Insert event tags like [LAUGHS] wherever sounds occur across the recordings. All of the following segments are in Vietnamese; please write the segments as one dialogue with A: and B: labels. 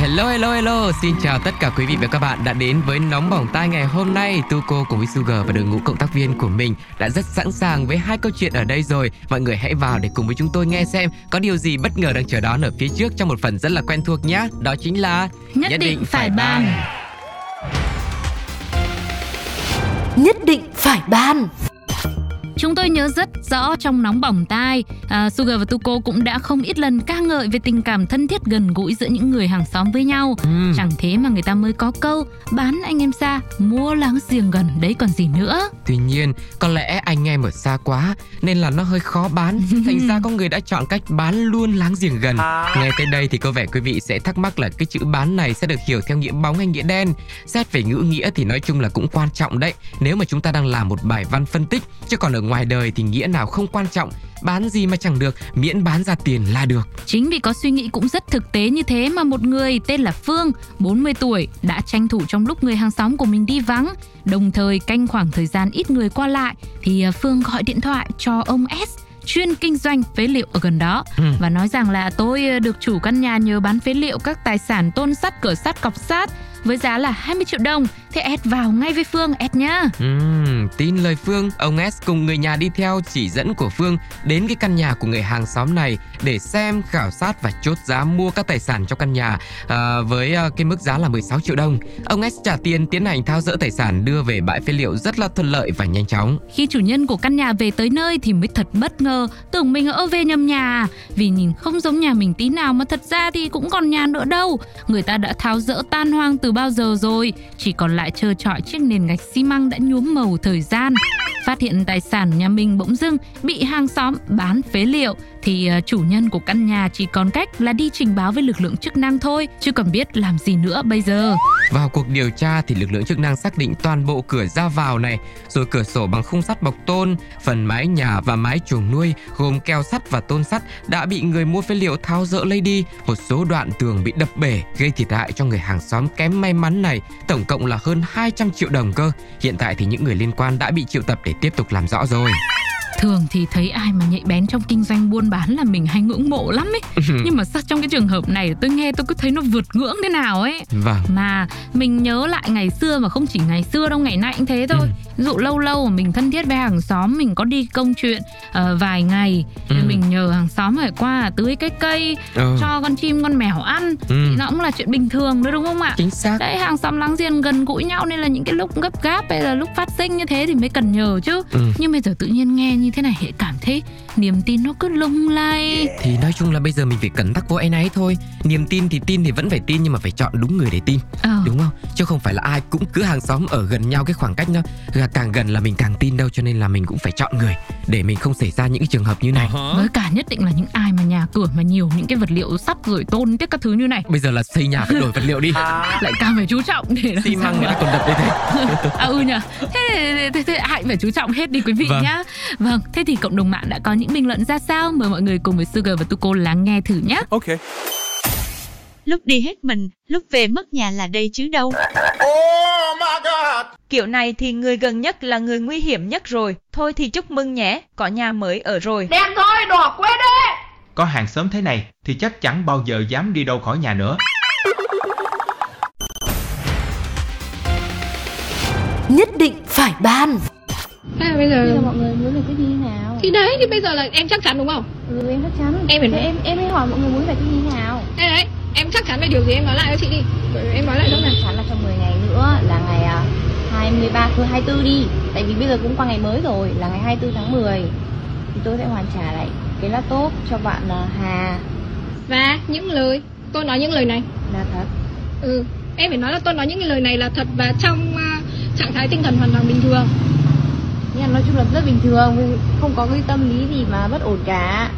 A: Hello hello hello, xin chào tất cả quý vị và các bạn đã đến với Nóng Bỏng Tai ngày hôm nay. Tuco cùng với Sugar và đội ngũ cộng tác viên của mình đã rất sẵn sàng với hai câu chuyện ở đây rồi. Mọi người hãy vào để cùng với chúng tôi nghe xem có điều gì bất ngờ đang chờ đón ở phía trước trong một phần rất là quen thuộc nhé. Đó chính là
B: Nhất, định phải bàn Nhất định phải bàn
C: Chúng tôi nhớ rất rõ trong nóng bỏng tai, à, Sugar và Tuko cũng đã không ít lần ca ngợi về tình cảm thân thiết gần gũi giữa những người hàng xóm với nhau.
A: Ừm.
C: Chẳng thế mà người ta mới có câu bán anh em xa, mua láng giềng gần đấy còn gì nữa.
A: Tuy nhiên, có lẽ anh em ở xa quá nên là nó hơi khó bán. [LAUGHS] Thành ra có người đã chọn cách bán luôn láng giềng gần. Nghe tới đây thì có vẻ quý vị sẽ thắc mắc là cái chữ bán này sẽ được hiểu theo nghĩa bóng hay nghĩa đen. Xét về ngữ nghĩa thì nói chung là cũng quan trọng đấy. Nếu mà chúng ta đang làm một bài văn phân tích, chứ còn ở ngoài đời thì nghĩa nào không quan trọng. Bán gì mà chẳng được, miễn bán ra tiền là được.
C: Chính vì có suy nghĩ cũng rất thực tế như thế mà một người tên là Phương, 40 tuổi, đã tranh thủ trong lúc người hàng xóm của mình đi vắng, đồng thời canh khoảng thời gian ít người qua lại thì à, Phương gọi điện thoại cho ông S chuyên kinh doanh phế liệu ở gần đó
A: Ừ.
C: và nói rằng là tôi à, được chủ căn nhà nhờ bán phế liệu các tài sản tôn sắt, cửa sắt, cọc sắt với giá là 20 triệu đồng. Thế S vào ngay với Phương S nhá.
A: Ừm, tin lời Phương, ông S cùng người nhà đi theo chỉ dẫn của Phương đến cái căn nhà của người hàng xóm này để xem, khảo sát và chốt giá mua các tài sản trong căn nhà à, với à, cái mức giá là 16 triệu đồng. Ông S trả tiền tiến hành tháo dỡ tài sản đưa về bãi phế liệu rất là thuận lợi và nhanh chóng.
C: Khi chủ nhân của căn nhà về tới nơi thì mới thật bất ngờ, tưởng mình ở về nhầm nhà. Vì nhìn không giống nhà mình tí nào mà thật ra thì cũng còn nhà nữa đâu. Người ta đã tháo dỡ tan hoang từ bao giờ rồi, chỉ còn lại trơ trọi chiếc nền gạch xi măng đã nhuốm màu thời gian. Phát hiện tài sản nhà mình bỗng dưng bị hàng xóm bán phế liệu thì à, chủ nhân của căn nhà chỉ còn cách là đi trình báo với lực lượng chức năng thôi, chứ còn biết làm gì nữa bây giờ.
A: Vào cuộc điều tra thì lực lượng chức năng xác định toàn bộ cửa ra vào này, rồi cửa sổ bằng khung sắt bọc tôn, phần mái nhà và mái chuồng nuôi gồm keo sắt và tôn sắt đã bị người mua phế liệu tháo dỡ lấy đi. Một số đoạn tường bị đập bể gây thiệt hại cho người hàng xóm kém may mắn này, tổng cộng là hơn 200 triệu đồng cơ. Hiện tại thì những người liên quan đã bị triệu tập để tiếp tục làm rõ rồi.
C: Thường thì thấy ai mà nhạy bén trong kinh doanh buôn bán là mình hay ngưỡng mộ lắm ấy. Nhưng mà sao trong cái trường hợp này tôi nghe tôi cứ thấy nó vượt ngưỡng thế nào ấy.
A: Vâng.
C: Mà mình nhớ lại ngày xưa mà không chỉ ngày xưa đâu ngày nay cũng thế thôi. Ví dụ lâu lâu mà mình thân thiết với hàng xóm mình có đi công chuyện ờ, vài ngày
A: Ừ.
C: mình nhờ hàng xóm phải qua tưới cái cây
A: Ừ.
C: cho con chim con mèo ăn
A: Ừ.
C: thì nó cũng là chuyện bình thường đấy đúng không ạ?
A: Chính xác.
C: Đấy hàng xóm láng giềng gần gũi nhau nên là những cái lúc gấp gáp hay là lúc phát sinh như thế thì mới cần nhờ chứ.
A: Ừ.
C: Nhưng bây giờ tự nhiên nghe như thế này hệ cảm thấy niềm tin nó cứ lung lay.
A: Thì nói chung là bây giờ mình phải cẩn tắc vô ấy nấy thôi. Niềm tin thì tin thì vẫn phải tin nhưng mà phải chọn đúng người để tin.
C: Ờ.
A: đúng không chứ không phải là ai cũng cứ hàng xóm ở gần nhau cái khoảng cách nó là càng gần là mình càng tin đâu cho nên là mình cũng phải chọn người để mình không xảy ra những cái trường hợp như này
C: Với cả nhất định là những ai mà nhà cửa mà nhiều những cái vật liệu sắt rồi tôn tiếc các thứ như này
A: bây giờ là xây nhà phải đổi vật liệu đi
C: lại càng phải chú trọng để
A: xi măng người ta còn đập lên thế
C: à ừ nhỉ thế, thế, thế, thế ai phải chú trọng hết đi quý vị
A: Vâng.
C: nhá vâng thế thì cộng đồng mạng đã có những bình luận ra sao mời mọi người cùng với Sugar và Tuko lắng nghe thử nhé
D: Ok
E: lúc đi hết mình, lúc về mất nhà là đây chứ đâu. Kiểu này thì người gần nhất là người nguy hiểm nhất rồi. Thôi thì chúc mừng nhé, có nhà mới ở rồi.
F: Có hàng xóm thế này thì chắc chẳng bao giờ dám đi đâu khỏi nhà nữa.
B: Nhất định phải bàn
G: Thế bây giờ
H: Bây giờ mọi người muốn về cái gì nào?
G: Thì đấy thì bây giờ là em chắc chắn đúng không?
H: Ừ, em chắc chắn.
G: Em phải
H: Thế em em mới hỏi mọi người muốn về cái gì nào?
G: Thế đấy, em chắc chắn về điều gì em nói lại cho chị đi. Em nói lại nào?
H: chắc chắn là trong 10 ngày nữa là ngày à, 23 thôi 24 đi. Tại vì bây giờ cũng qua ngày mới rồi là ngày 24 tháng 10 thì tôi sẽ hoàn trả lại cái laptop cho bạn à, Hà
G: Và những lời tôi nói những lời này.
H: là thật.
G: Ừ, em phải nói là tôi nói những cái lời này là thật và trong à, trạng thái tinh thần hoàn toàn bình thường.
H: Nhưng mà nói chung là rất bình thường, không có cái tâm lý gì mà bất ổn cả.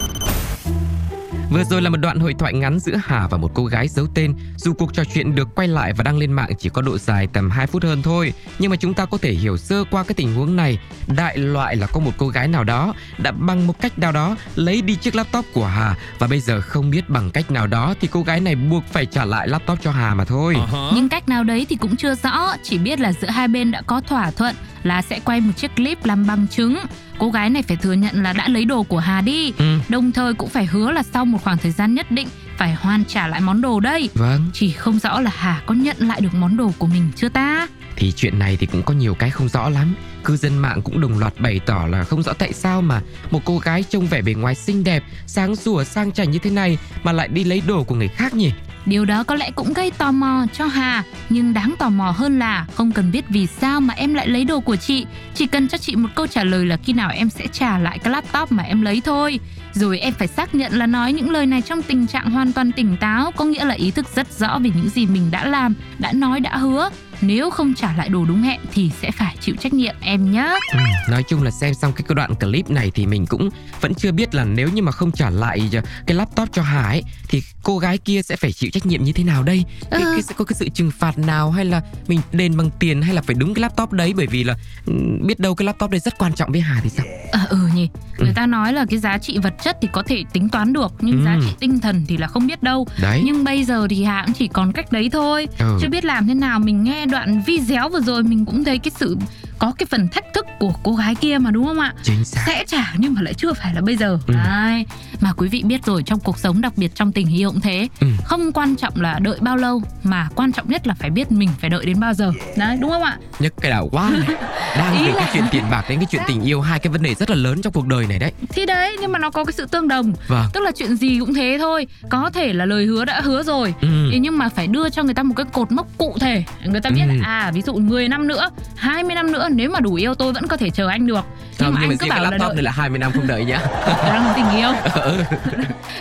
A: Vừa rồi là một đoạn hội thoại ngắn giữa Hà và một cô gái giấu tên. Dù cuộc trò chuyện được quay lại và đăng lên mạng chỉ có độ dài tầm 2 phút hơn thôi, nhưng mà chúng ta có thể hiểu sơ qua cái tình huống này. Đại loại là có một cô gái nào đó đã bằng một cách nào đó lấy đi chiếc laptop của Hà và bây giờ không biết bằng cách nào đó thì cô gái này buộc phải trả lại laptop cho Hà mà thôi.
C: Nhưng cách nào đấy thì cũng chưa rõ, chỉ biết là giữa hai bên đã có thỏa thuận là sẽ quay một chiếc clip làm bằng chứng. Cô gái này phải thừa nhận là đã lấy đồ của Hà đi,
A: Ừ,
C: đồng thời cũng phải hứa là sau một khoảng thời gian nhất định phải hoàn trả lại món đồ đây.
A: vâng.
C: Chỉ không rõ là Hà có nhận lại được món đồ của mình chưa ta?
A: Thì chuyện này thì cũng có nhiều cái không rõ lắm. Cư dân mạng cũng đồng loạt bày tỏ là không rõ tại sao mà một cô gái trông vẻ bề ngoài xinh đẹp, sáng sủa sang chảnh như thế này mà lại đi lấy đồ của người khác nhỉ?
C: Điều đó có lẽ cũng gây tò mò cho Hà, nhưng đáng tò mò hơn là không cần biết vì sao mà em lại lấy đồ của chị, chỉ cần cho chị một câu trả lời là khi nào em sẽ trả lại cái laptop mà em lấy thôi. Rồi em phải xác nhận là nói những lời này trong tình trạng hoàn toàn tỉnh táo, có nghĩa là ý thức rất rõ về những gì mình đã làm, đã nói, đã hứa. Nếu không trả lại đồ đúng hẹn thì sẽ phải chịu trách nhiệm em nhé.
A: Ừ, nói chung là xem xong cái đoạn clip này thì mình cũng vẫn chưa biết là nếu như mà không trả lại cái laptop cho Hà ấy thì cô gái kia sẽ phải chịu trách nhiệm như thế nào đây? Cái,
C: Ừ.
A: cái sẽ có cái sự trừng phạt nào hay là mình đền bằng tiền hay là phải đúng cái laptop đấy bởi vì là ừ, biết đâu cái laptop đấy rất quan trọng với Hà thì sao?
C: Ờ ừ nhỉ Người
A: Ừ.
C: ta nói là cái giá trị vật chất thì có thể tính toán được Nhưng
A: Ừ.
C: giá trị tinh thần thì là không biết đâu
A: Đấy.
C: Nhưng bây giờ thì Hà cũng chỉ còn cách đấy thôi
A: Ừ.
C: Chưa biết làm thế nào Mình nghe đoạn video vừa rồi Mình cũng thấy cái sự có cái phần thách thức của cô gái kia mà đúng không ạ
A: Chính xác.
C: sẽ trả nhưng mà lại chưa phải là bây giờ
A: Ừ.
C: Đấy. mà quý vị biết rồi trong cuộc sống đặc biệt trong tình yêu cũng thế
A: Ừ.
C: không quan trọng là đợi bao lâu mà quan trọng nhất là phải biết mình phải đợi đến bao giờ đấy đúng không ạ
A: Nhức cái đầu quá này. [LAUGHS] Đang
C: Ý
A: về
C: là-
A: cái chuyện tiền bạc đến cái chuyện tình yêu hai cái vấn đề rất là lớn trong cuộc đời này đấy.
C: thì đấy nhưng mà nó có cái sự tương đồng
A: Vâng.
C: tức là chuyện gì cũng thế thôi có thể là lời hứa đã hứa rồi
A: Ừ.
C: Nhưng mà phải đưa cho người ta một cái cột mốc cụ thể người ta biết
A: Ừ.
C: là à ví dụ 10 năm nữa 20 năm nữa nếu mà đủ yêu tôi vẫn có thể chờ anh được.
A: Không, nhưng mà riêng cái
C: là
A: laptop này là 20 năm không đợi nhá.
C: đó là tình yêu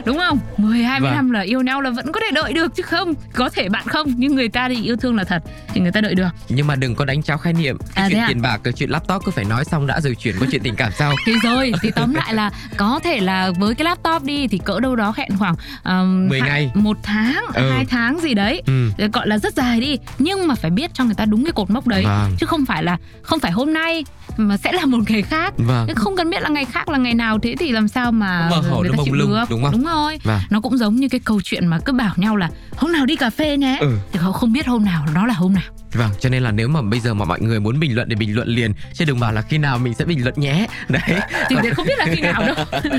C: đúng không 10 20
A: Vâng.
C: năm là yêu nhau là vẫn có thể đợi được chứ không có thể bạn không nhưng người ta thì yêu thương là thật thì người ta đợi được
A: Nhưng mà đừng có đánh cháo khái niệm. Cái
C: À,
A: chuyện
C: à?
A: tiền bạc, cái chuyện laptop cứ phải nói xong đã rồi chuyển qua chuyện tình cảm sau.
C: thì rồi thì [LAUGHS] tóm lại là có thể là với cái laptop đi thì cỡ đâu đó hẹn khoảng um,
A: 10
C: hai-
A: ngày.
C: một tháng
A: Ừ.
C: hai tháng gì đấy
A: Ừ.
C: gọi là rất dài đi nhưng mà phải biết cho người ta đúng cái cột mốc đấy
A: Vâng.
C: chứ không phải là không phải hôm nay mà sẽ là một ngày khác
A: Vâng.
C: Nhưng không cần biết là ngày khác là ngày nào thế thì làm sao mà người
A: nó
C: chịu
A: lung,
C: được
A: đúng không?
C: đúng rồi
A: Vâng.
C: nó cũng giống như cái câu chuyện mà cứ bảo nhau là hôm nào đi cà phê nhé
A: Ừ.
C: thì họ không biết hôm nào nó là hôm nào
A: Vâng, cho nên là nếu mà bây giờ mà mọi người muốn bình luận để bình luận liền Chứ đừng bảo là khi nào mình sẽ bình luận nhé [LAUGHS] Đấy
C: thì để không biết là khi nào đâu [LAUGHS]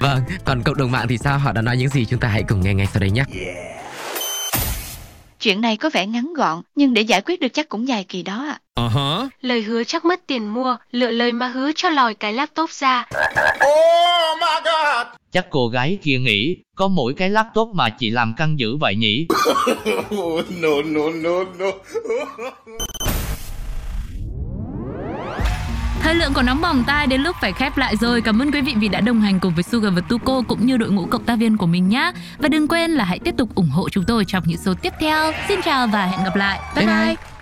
A: Vâng, còn cộng đồng mạng thì sao? Họ đã nói những gì chúng ta hãy cùng nghe ngay sau đây nhé
I: Chuyện này có vẻ ngắn gọn, nhưng để giải quyết được chắc cũng dài kỳ đó ạ.
J: Lời hứa chắc mất tiền mua, lựa lời mà hứa cho lòi cái laptop ra.
K: Chắc cô gái kia nghĩ, có mỗi cái laptop mà chị làm căng dữ vậy nhỉ? [LAUGHS]
C: Thời lượng của nóng bỏng tai đến lúc phải khép lại rồi. Cảm ơn quý vị vì đã đồng hành cùng với Sugar và Tuko cũng như đội ngũ cộng tác viên của mình nhé. Và đừng quên là hãy tiếp tục ủng hộ chúng tôi trong những số tiếp theo. Xin chào và hẹn gặp lại. bye.
A: Bye
C: bye.
A: bye.